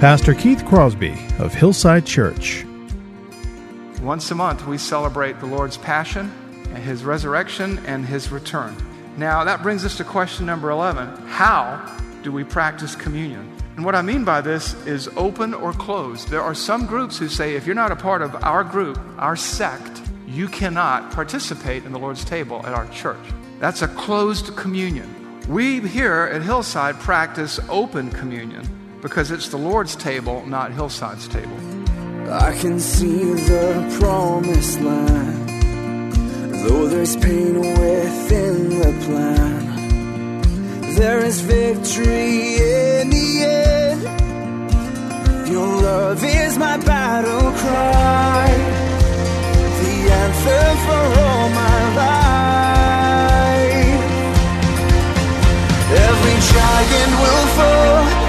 Pastor Keith Crosby of Hillside Church. Once a month, we celebrate the Lord's passion, and his resurrection, and his return. Now, that brings us to question number 11 How do we practice communion? And what I mean by this is open or closed. There are some groups who say if you're not a part of our group, our sect, you cannot participate in the Lord's table at our church. That's a closed communion. We here at Hillside practice open communion because it's the Lord's table, not Hillside's table. I can see the promised land, though there's pain within the plan. There is victory in the end. Your love is my battle cry, the anthem for all my life. Every giant will fall,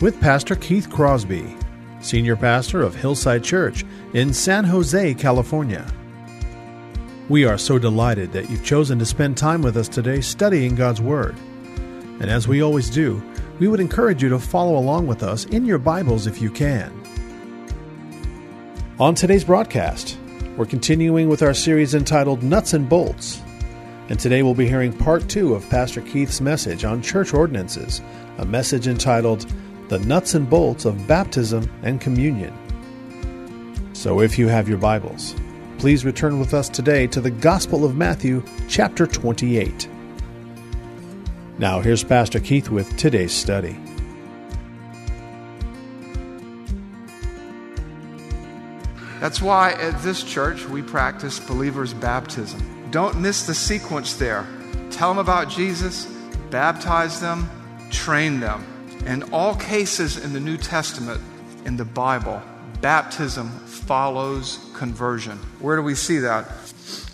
with Pastor Keith Crosby, Senior Pastor of Hillside Church in San Jose, California. We are so delighted that you've chosen to spend time with us today studying God's Word. And as we always do, we would encourage you to follow along with us in your Bibles if you can. On today's broadcast, we're continuing with our series entitled Nuts and Bolts. And today we'll be hearing part two of Pastor Keith's message on church ordinances, a message entitled The Nuts and Bolts of Baptism and Communion. So if you have your Bibles, please return with us today to the Gospel of Matthew, chapter 28. Now, here's Pastor Keith with today's study. That's why at this church we practice believers' baptism. Don't miss the sequence there. Tell them about Jesus, baptize them, train them. In all cases in the New Testament, in the Bible, baptism follows conversion. Where do we see that?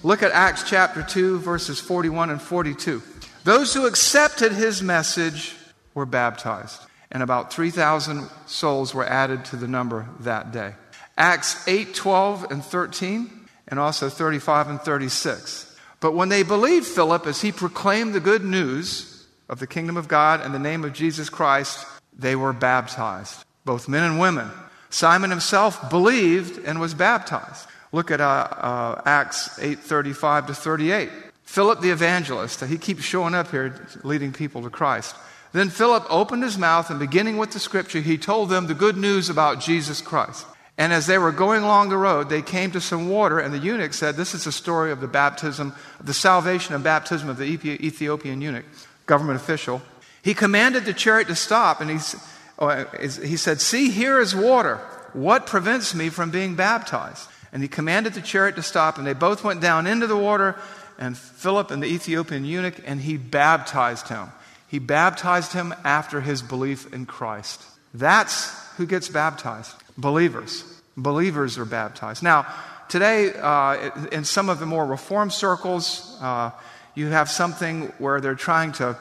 Look at Acts chapter 2, verses 41 and 42. Those who accepted his message were baptized, and about 3,000 souls were added to the number that day. Acts 8, 12, and 13, and also 35 and 36. But when they believed Philip as he proclaimed the good news of the kingdom of God and the name of Jesus Christ, they were baptized, both men and women. Simon himself believed and was baptized. Look at uh, uh, Acts 8:35 to 38. Philip the evangelist, he keeps showing up here leading people to Christ. Then Philip opened his mouth and beginning with the scripture, he told them the good news about Jesus Christ. And as they were going along the road, they came to some water, and the eunuch said, This is the story of the baptism, the salvation and baptism of the Ethiopian eunuch, government official. He commanded the chariot to stop, and he, he said, See, here is water. What prevents me from being baptized? And he commanded the chariot to stop, and they both went down into the water, and Philip and the Ethiopian eunuch, and he baptized him. He baptized him after his belief in Christ. That's who gets baptized. Believers. Believers are baptized. Now, today, uh, in some of the more reform circles, uh, you have something where they're trying to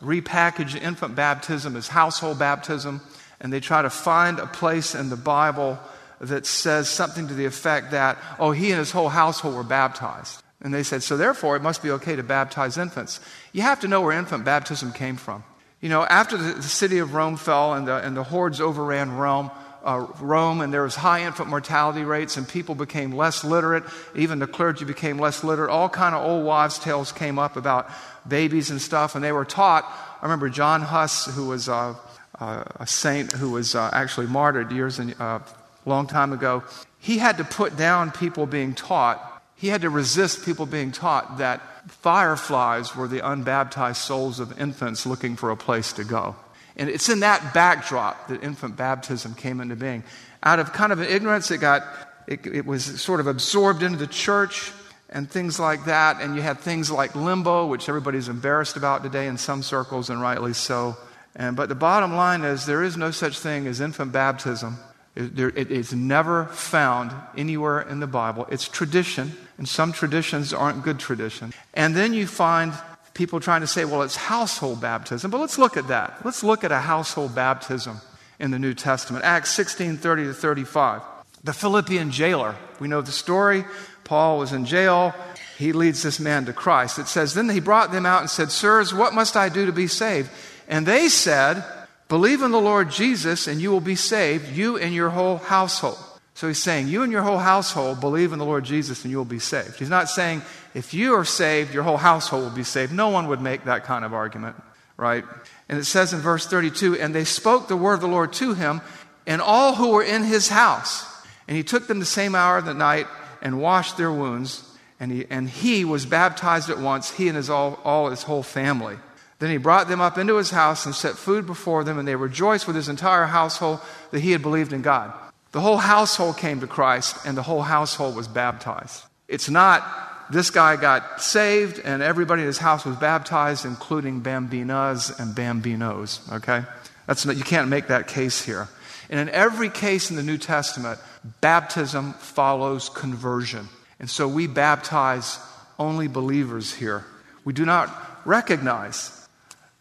repackage infant baptism as household baptism, and they try to find a place in the Bible that says something to the effect that, oh, he and his whole household were baptized. And they said, so therefore it must be okay to baptize infants. You have to know where infant baptism came from. You know, after the, city of Rome fell and the, and the hordes overran Rome, uh, Rome, and there was high infant mortality rates, and people became less literate. Even the clergy became less literate. All kind of old wives' tales came up about babies and stuff, and they were taught. I remember John Huss, who was uh, uh, a saint who was uh, actually martyred years and a long time ago. He had to put down people being taught. He had to resist people being taught that fireflies were the unbaptized souls of infants looking for a place to go. And it's in that backdrop that infant baptism came into being. Out of kind of an ignorance, it got it, it was sort of absorbed into the church and things like that. And you had things like limbo, which everybody's embarrassed about today in some circles, and rightly so. And, but the bottom line is there is no such thing as infant baptism. It, there, it, it's never found anywhere in the Bible. It's tradition, and some traditions aren't good tradition. And then you find people trying to say, well, it's household baptism. But let's look at that. Let's look at a household baptism in the New Testament. Acts 16 30 to 35. The Philippian jailer, we know the story. Paul was in jail. He leads this man to Christ. It says, Then he brought them out and said, Sirs, what must I do to be saved? And they said, Believe in the Lord Jesus, and you will be saved, you and your whole household. So he's saying, You and your whole household believe in the Lord Jesus, and you will be saved. He's not saying, If you are saved, your whole household will be saved. No one would make that kind of argument, right? And it says in verse 32 And they spoke the word of the Lord to him, and all who were in his house. And he took them the same hour of the night and washed their wounds. And he, and he was baptized at once, he and his all, all his whole family. Then he brought them up into his house and set food before them, and they rejoiced with his entire household that he had believed in God. The whole household came to Christ, and the whole household was baptized. It's not this guy got saved, and everybody in his house was baptized, including bambinas and bambinos. Okay? That's not, you can't make that case here. And in every case in the New Testament, baptism follows conversion. And so we baptize only believers here. We do not recognize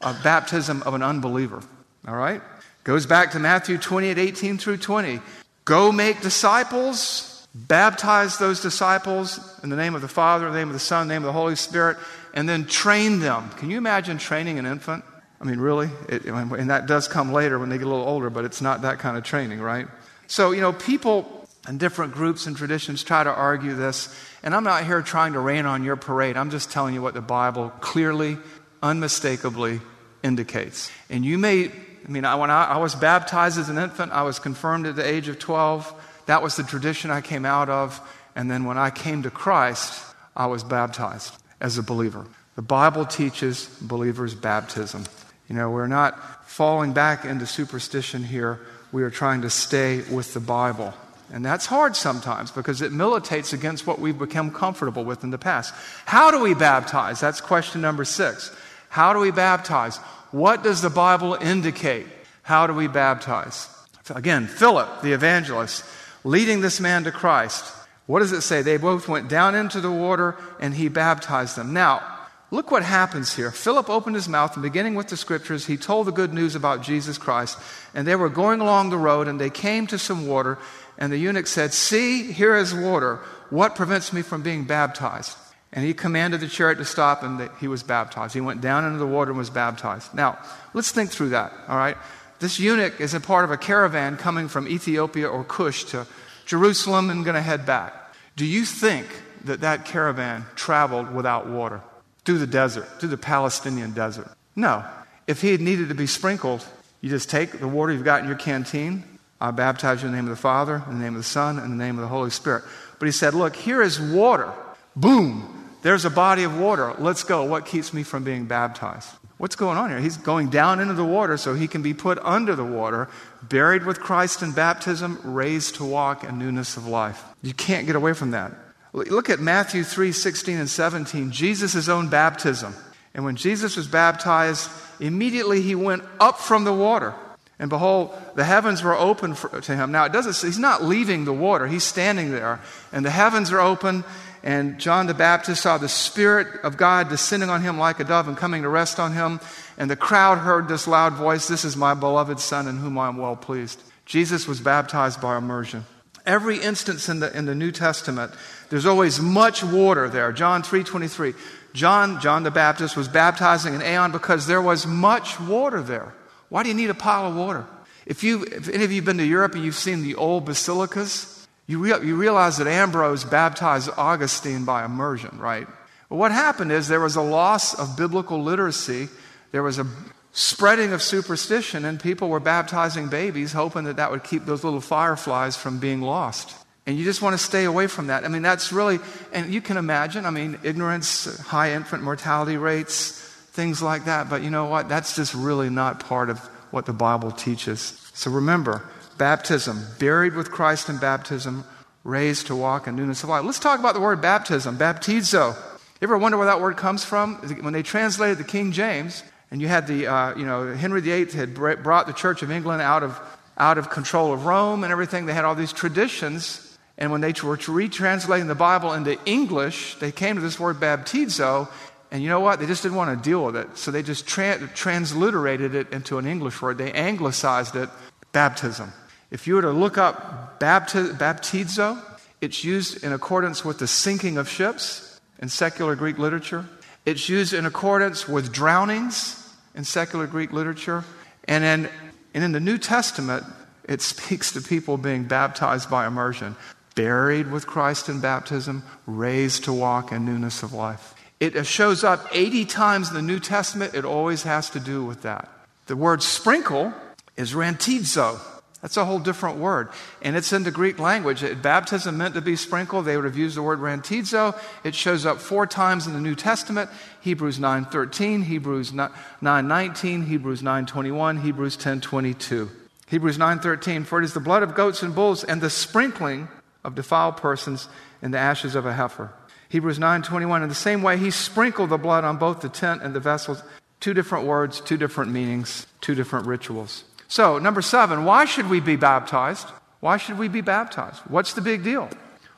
a baptism of an unbeliever. All right? Goes back to Matthew 28 18 through 20. Go make disciples, baptize those disciples in the name of the Father, in the name of the Son, in the name of the Holy Spirit, and then train them. Can you imagine training an infant? I mean, really? It, and that does come later when they get a little older, but it's not that kind of training, right? So, you know, people and different groups and traditions try to argue this, and I'm not here trying to rain on your parade. I'm just telling you what the Bible clearly, unmistakably indicates. And you may, I mean, I, when I, I was baptized as an infant, I was confirmed at the age of 12. That was the tradition I came out of. And then when I came to Christ, I was baptized as a believer. The Bible teaches believers' baptism. You know, we're not falling back into superstition here. We are trying to stay with the Bible. And that's hard sometimes because it militates against what we've become comfortable with in the past. How do we baptize? That's question number six. How do we baptize? What does the Bible indicate? How do we baptize? Again, Philip, the evangelist, leading this man to Christ. What does it say? They both went down into the water and he baptized them. Now, Look what happens here. Philip opened his mouth, and beginning with the scriptures, he told the good news about Jesus Christ. And they were going along the road, and they came to some water. And the eunuch said, See, here is water. What prevents me from being baptized? And he commanded the chariot to stop, and he was baptized. He went down into the water and was baptized. Now, let's think through that, all right? This eunuch is a part of a caravan coming from Ethiopia or Cush to Jerusalem and going to head back. Do you think that that caravan traveled without water? through the desert, through the Palestinian desert. No. If he had needed to be sprinkled, you just take the water you've got in your canteen. I baptize you in the name of the Father, in the name of the Son, and in the name of the Holy Spirit. But he said, Look, here is water. Boom. There's a body of water. Let's go. What keeps me from being baptized? What's going on here? He's going down into the water so he can be put under the water, buried with Christ in baptism, raised to walk in newness of life. You can't get away from that. Look at Matthew 3 16 and 17, Jesus' own baptism. And when Jesus was baptized, immediately he went up from the water. And behold, the heavens were open for, to him. Now, it doesn't, he's not leaving the water, he's standing there. And the heavens are open, and John the Baptist saw the Spirit of God descending on him like a dove and coming to rest on him. And the crowd heard this loud voice This is my beloved Son, in whom I am well pleased. Jesus was baptized by immersion. Every instance in the, in the New Testament, there's always much water there. John 3.23. John, John the Baptist, was baptizing in Aenon because there was much water there. Why do you need a pile of water? If, you, if any of you have been to Europe and you've seen the old basilicas, you, re- you realize that Ambrose baptized Augustine by immersion, right? Well, what happened is there was a loss of biblical literacy. There was a spreading of superstition, and people were baptizing babies, hoping that that would keep those little fireflies from being lost. And you just want to stay away from that. I mean, that's really, and you can imagine, I mean, ignorance, high infant mortality rates, things like that. But you know what? That's just really not part of what the Bible teaches. So remember, baptism, buried with Christ in baptism, raised to walk in newness of life. Let's talk about the word baptism, baptizo. You ever wonder where that word comes from? When they translated the King James, and you had the, uh, you know, Henry VIII had brought the Church of England out of, out of control of Rome and everything. They had all these traditions. And when they were retranslating the Bible into English, they came to this word baptizo. And you know what? They just didn't want to deal with it. So they just tra- transliterated it into an English word. They anglicized it baptism. If you were to look up bapti- baptizo, it's used in accordance with the sinking of ships in secular Greek literature. It's used in accordance with drownings in secular Greek literature. And in, and in the New Testament, it speaks to people being baptized by immersion, buried with Christ in baptism, raised to walk in newness of life. It shows up 80 times in the New Testament. It always has to do with that. The word sprinkle is rantizo. That's a whole different word. And it's in the Greek language. Baptism meant to be sprinkled. They would have used the word rantizo. It shows up four times in the New Testament. Hebrews 9.13, Hebrews 9.19, Hebrews 9.21, Hebrews 10.22. Hebrews 9.13, for it is the blood of goats and bulls and the sprinkling of defiled persons in the ashes of a heifer. Hebrews 9.21, in the same way he sprinkled the blood on both the tent and the vessels. Two different words, two different meanings, two different rituals. So, number seven, why should we be baptized? Why should we be baptized? What's the big deal?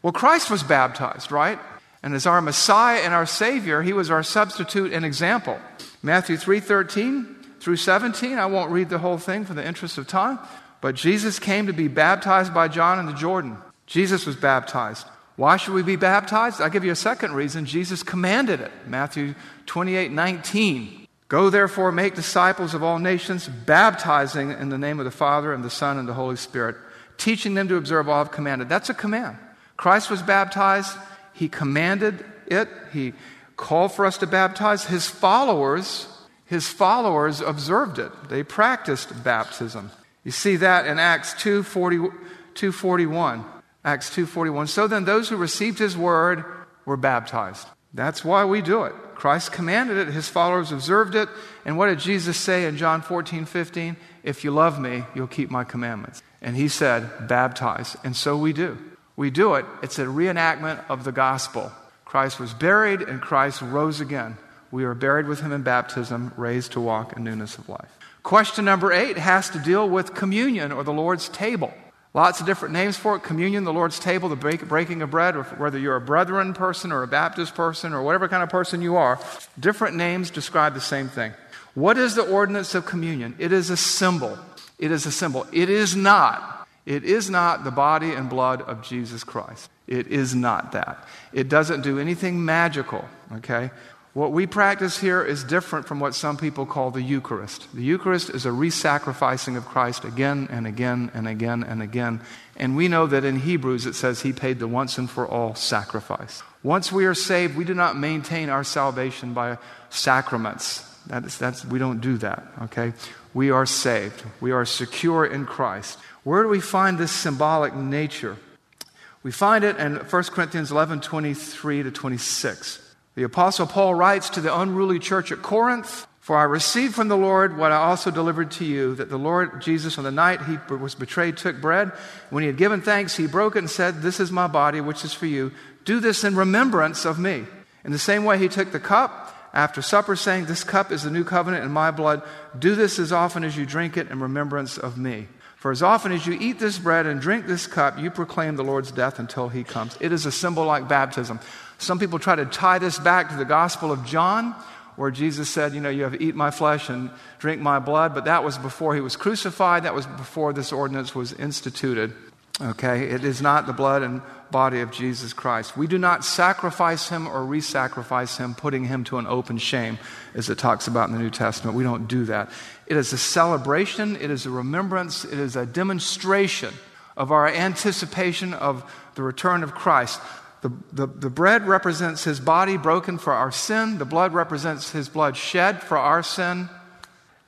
Well, Christ was baptized, right? And as our Messiah and our Savior, he was our substitute and example. Matthew 3:13 through 17, I won't read the whole thing for the interest of time, but Jesus came to be baptized by John in the Jordan. Jesus was baptized. Why should we be baptized? I'll give you a second reason. Jesus commanded it. Matthew 28 19. Go therefore, make disciples of all nations, baptizing in the name of the Father and the Son and the Holy Spirit, teaching them to observe all I've commanded. That's a command. Christ was baptized, He commanded it, He called for us to baptize. His followers, His followers observed it. They practiced baptism. You see that in Acts 2:40, 241. Acts 2:41. So then those who received his word were baptized. That's why we do it. Christ commanded it, his followers observed it. And what did Jesus say in John 14, 15? If you love me, you'll keep my commandments. And he said, baptize. And so we do. We do it. It's a reenactment of the gospel. Christ was buried and Christ rose again. We are buried with him in baptism, raised to walk in newness of life. Question number eight has to deal with communion or the Lord's table. Lots of different names for it communion, the Lord's table, the break, breaking of bread, or whether you're a Brethren person or a Baptist person or whatever kind of person you are, different names describe the same thing. What is the ordinance of communion? It is a symbol. It is a symbol. It is not. It is not the body and blood of Jesus Christ. It is not that. It doesn't do anything magical, okay? What we practice here is different from what some people call the Eucharist. The Eucharist is a resacrificing of Christ again and again and again and again. And we know that in Hebrews it says he paid the once and for all sacrifice. Once we are saved, we do not maintain our salvation by sacraments. That is, that's, we don't do that, okay? We are saved. We are secure in Christ. Where do we find this symbolic nature? We find it in 1 Corinthians 11 23 to 26. The Apostle Paul writes to the unruly church at Corinth For I received from the Lord what I also delivered to you, that the Lord Jesus, on the night he was betrayed, took bread. When he had given thanks, he broke it and said, This is my body, which is for you. Do this in remembrance of me. In the same way, he took the cup after supper, saying, This cup is the new covenant in my blood. Do this as often as you drink it in remembrance of me. For as often as you eat this bread and drink this cup, you proclaim the Lord's death until he comes. It is a symbol like baptism. Some people try to tie this back to the Gospel of John, where Jesus said, You know, you have eat my flesh and drink my blood, but that was before he was crucified. That was before this ordinance was instituted. Okay? It is not the blood and body of Jesus Christ. We do not sacrifice him or re sacrifice him, putting him to an open shame, as it talks about in the New Testament. We don't do that. It is a celebration, it is a remembrance, it is a demonstration of our anticipation of the return of Christ. The, the, the, bread represents his body broken for our sin. The blood represents his blood shed for our sin.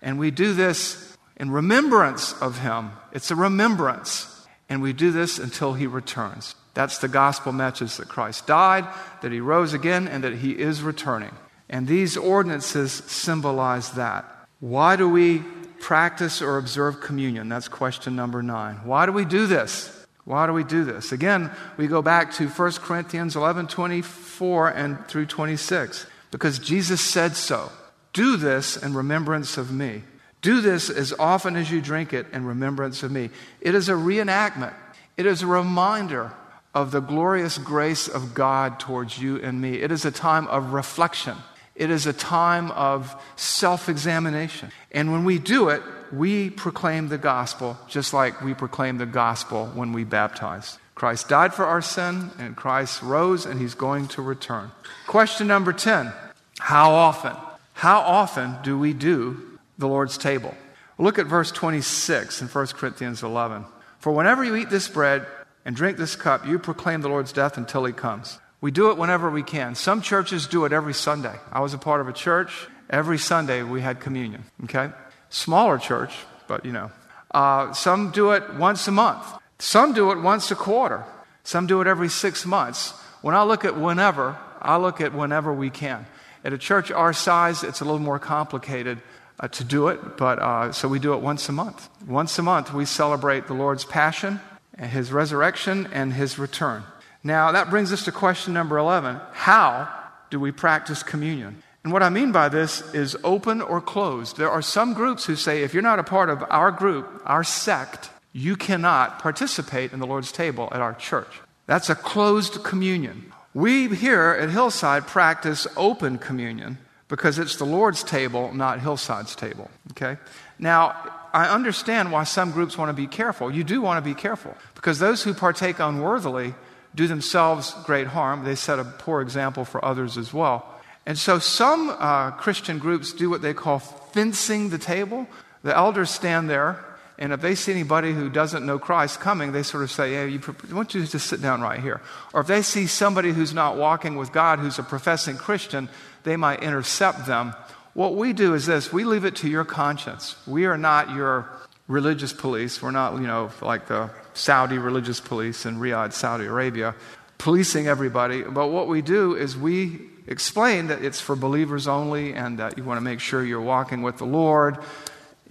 And we do this in remembrance of him. It's a remembrance. And we do this until he returns. That's the gospel message that Christ died, that he rose again, and that he is returning. And these ordinances symbolize that. Why do we practice or observe communion? That's question number nine. Why do we do this? Why do we do this? Again, we go back to 1 Corinthians 11 24 and through 26. Because Jesus said so. Do this in remembrance of me. Do this as often as you drink it in remembrance of me. It is a reenactment, it is a reminder of the glorious grace of God towards you and me. It is a time of reflection. It is a time of self examination. And when we do it, we proclaim the gospel just like we proclaim the gospel when we baptize. Christ died for our sin, and Christ rose, and he's going to return. Question number 10 How often? How often do we do the Lord's table? Look at verse 26 in 1 Corinthians 11. For whenever you eat this bread and drink this cup, you proclaim the Lord's death until he comes. We do it whenever we can. Some churches do it every Sunday. I was a part of a church. Every Sunday we had communion. Okay? Smaller church, but you know. Uh, some do it once a month. Some do it once a quarter. Some do it every six months. When I look at whenever, I look at whenever we can. At a church our size, it's a little more complicated uh, to do it, but uh, so we do it once a month. Once a month, we celebrate the Lord's passion, his resurrection, and his return. Now, that brings us to question number 11 How do we practice communion? And what I mean by this is open or closed. There are some groups who say if you're not a part of our group, our sect, you cannot participate in the Lord's table at our church. That's a closed communion. We here at Hillside practice open communion because it's the Lord's table, not Hillside's table. Okay? Now, I understand why some groups want to be careful. You do want to be careful because those who partake unworthily do themselves great harm. They set a poor example for others as well. And so some uh, Christian groups do what they call fencing the table. The elders stand there, and if they see anybody who doesn't know Christ coming, they sort of say, Hey, you, why don't you just sit down right here? Or if they see somebody who's not walking with God, who's a professing Christian, they might intercept them. What we do is this we leave it to your conscience. We are not your religious police. We're not, you know, like the Saudi religious police in Riyadh, Saudi Arabia, policing everybody. But what we do is we explain that it's for believers only and that you want to make sure you're walking with the Lord.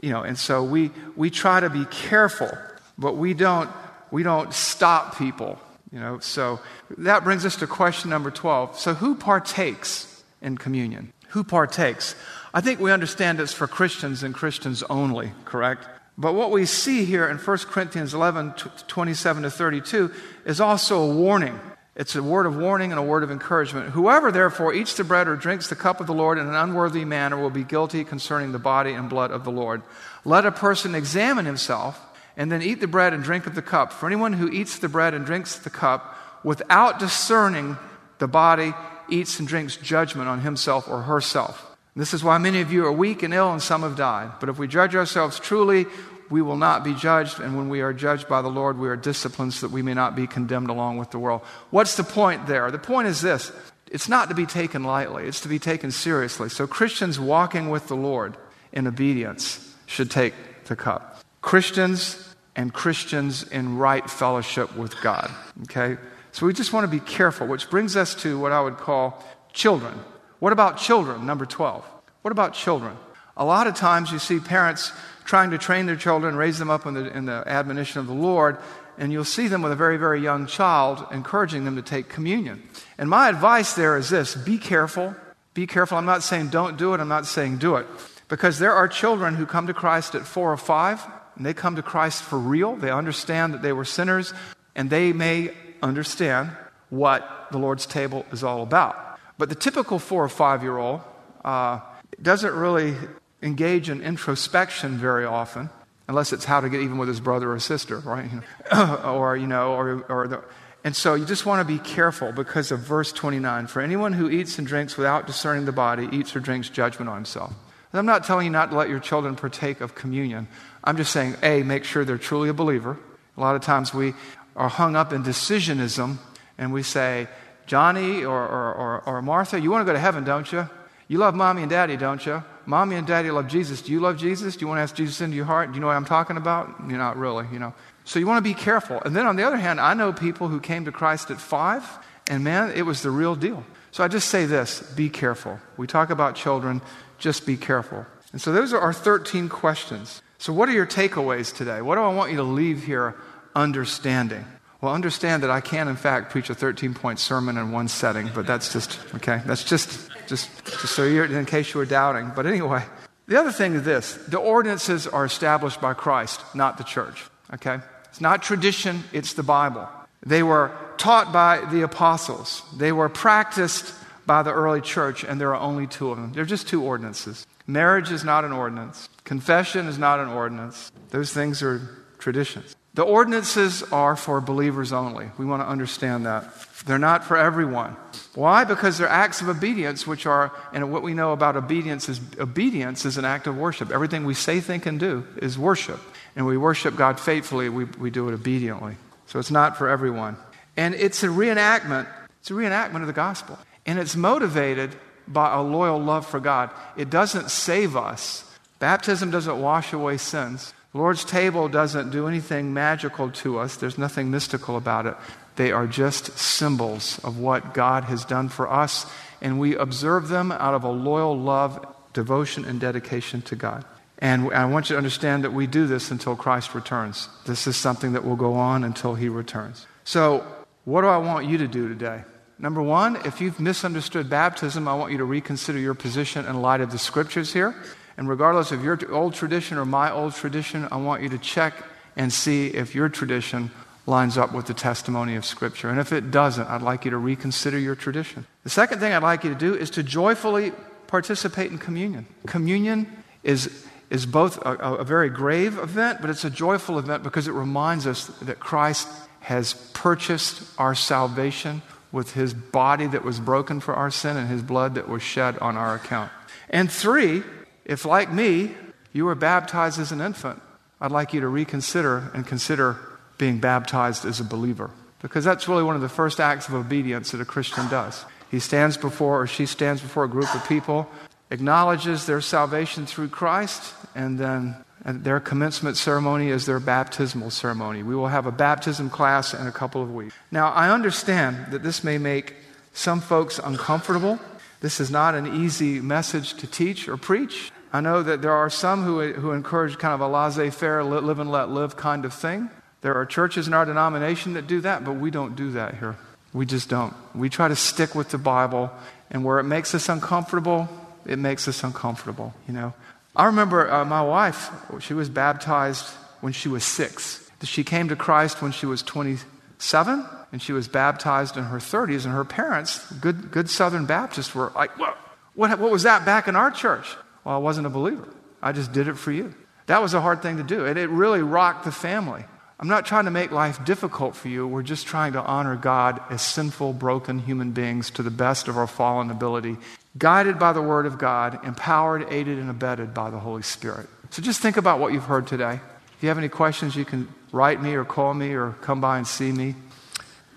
You know, and so we, we try to be careful, but we don't, we don't stop people. You know, so that brings us to question number 12. So who partakes in communion? Who partakes? I think we understand it's for Christians and Christians only, correct? But what we see here in 1 Corinthians 11 27 to 32 is also a warning. It's a word of warning and a word of encouragement. Whoever, therefore, eats the bread or drinks the cup of the Lord in an unworthy manner will be guilty concerning the body and blood of the Lord. Let a person examine himself and then eat the bread and drink of the cup. For anyone who eats the bread and drinks the cup without discerning the body eats and drinks judgment on himself or herself. This is why many of you are weak and ill and some have died. But if we judge ourselves truly, we will not be judged. And when we are judged by the Lord, we are disciplined so that we may not be condemned along with the world. What's the point there? The point is this it's not to be taken lightly, it's to be taken seriously. So Christians walking with the Lord in obedience should take the cup. Christians and Christians in right fellowship with God. Okay? So we just want to be careful, which brings us to what I would call children. What about children? Number 12. What about children? A lot of times you see parents trying to train their children, raise them up in the, in the admonition of the Lord, and you'll see them with a very, very young child, encouraging them to take communion. And my advice there is this be careful. Be careful. I'm not saying don't do it, I'm not saying do it. Because there are children who come to Christ at four or five, and they come to Christ for real. They understand that they were sinners, and they may understand what the Lord's table is all about. But the typical four or five year old uh, doesn't really engage in introspection very often, unless it's how to get even with his brother or sister, right? or, you know, or, or the, and so you just want to be careful because of verse 29. For anyone who eats and drinks without discerning the body eats or drinks judgment on himself. And I'm not telling you not to let your children partake of communion. I'm just saying, A, make sure they're truly a believer. A lot of times we are hung up in decisionism and we say, Johnny or, or, or, or Martha, you want to go to heaven, don't you? You love mommy and daddy, don't you? Mommy and daddy love Jesus. Do you love Jesus? Do you want to ask Jesus into your heart? Do you know what I'm talking about? You're not really, you know. So you want to be careful. And then on the other hand, I know people who came to Christ at five, and man, it was the real deal. So I just say this be careful. We talk about children, just be careful. And so those are our 13 questions. So, what are your takeaways today? What do I want you to leave here understanding? Well, understand that I can, in fact, preach a 13 point sermon in one setting, but that's just, okay, that's just, just, just so you're, in case you were doubting. But anyway, the other thing is this the ordinances are established by Christ, not the church, okay? It's not tradition, it's the Bible. They were taught by the apostles, they were practiced by the early church, and there are only two of them. They're just two ordinances. Marriage is not an ordinance, confession is not an ordinance. Those things are traditions. The ordinances are for believers only. We want to understand that. They're not for everyone. Why? Because they're acts of obedience, which are, and what we know about obedience is obedience is an act of worship. Everything we say, think, and do is worship. And we worship God faithfully, we, we do it obediently. So it's not for everyone. And it's a reenactment, it's a reenactment of the gospel. And it's motivated by a loyal love for God. It doesn't save us. Baptism doesn't wash away sins. Lord's table doesn't do anything magical to us, there's nothing mystical about it. They are just symbols of what God has done for us, and we observe them out of a loyal love, devotion, and dedication to God. And I want you to understand that we do this until Christ returns. This is something that will go on until he returns. So, what do I want you to do today? Number one, if you've misunderstood baptism, I want you to reconsider your position in light of the scriptures here. And regardless of your old tradition or my old tradition, I want you to check and see if your tradition lines up with the testimony of Scripture. And if it doesn't, I'd like you to reconsider your tradition. The second thing I'd like you to do is to joyfully participate in communion. Communion is, is both a, a very grave event, but it's a joyful event because it reminds us that Christ has purchased our salvation with his body that was broken for our sin and his blood that was shed on our account. And three, if, like me, you were baptized as an infant, I'd like you to reconsider and consider being baptized as a believer. Because that's really one of the first acts of obedience that a Christian does. He stands before, or she stands before a group of people, acknowledges their salvation through Christ, and then their commencement ceremony is their baptismal ceremony. We will have a baptism class in a couple of weeks. Now, I understand that this may make some folks uncomfortable this is not an easy message to teach or preach. I know that there are some who, who encourage kind of a laissez faire, live and let live kind of thing. There are churches in our denomination that do that, but we don't do that here. We just don't. We try to stick with the Bible, and where it makes us uncomfortable, it makes us uncomfortable, you know. I remember uh, my wife, she was baptized when she was six. She came to Christ when she was 27 and she was baptized in her 30s, and her parents, good, good Southern Baptists, were like, what, what, what was that back in our church? Well, I wasn't a believer. I just did it for you. That was a hard thing to do, and it really rocked the family. I'm not trying to make life difficult for you. We're just trying to honor God as sinful, broken human beings to the best of our fallen ability, guided by the Word of God, empowered, aided, and abetted by the Holy Spirit. So just think about what you've heard today. If you have any questions, you can write me or call me or come by and see me.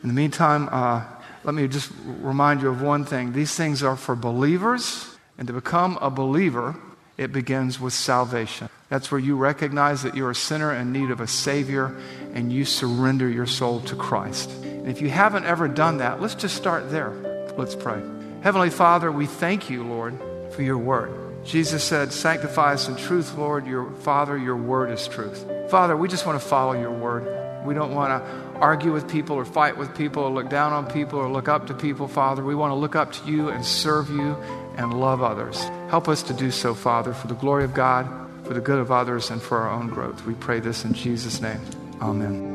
In the meantime, uh, let me just remind you of one thing. These things are for believers, and to become a believer, it begins with salvation. That's where you recognize that you're a sinner in need of a Savior, and you surrender your soul to Christ. And if you haven't ever done that, let's just start there. Let's pray. Heavenly Father, we thank you, Lord, for your word. Jesus said, Sanctify us in truth, Lord. Your Father, your word is truth. Father, we just want to follow your word. We don't want to argue with people or fight with people or look down on people or look up to people, Father. We want to look up to you and serve you and love others. Help us to do so, Father, for the glory of God, for the good of others, and for our own growth. We pray this in Jesus' name. Amen.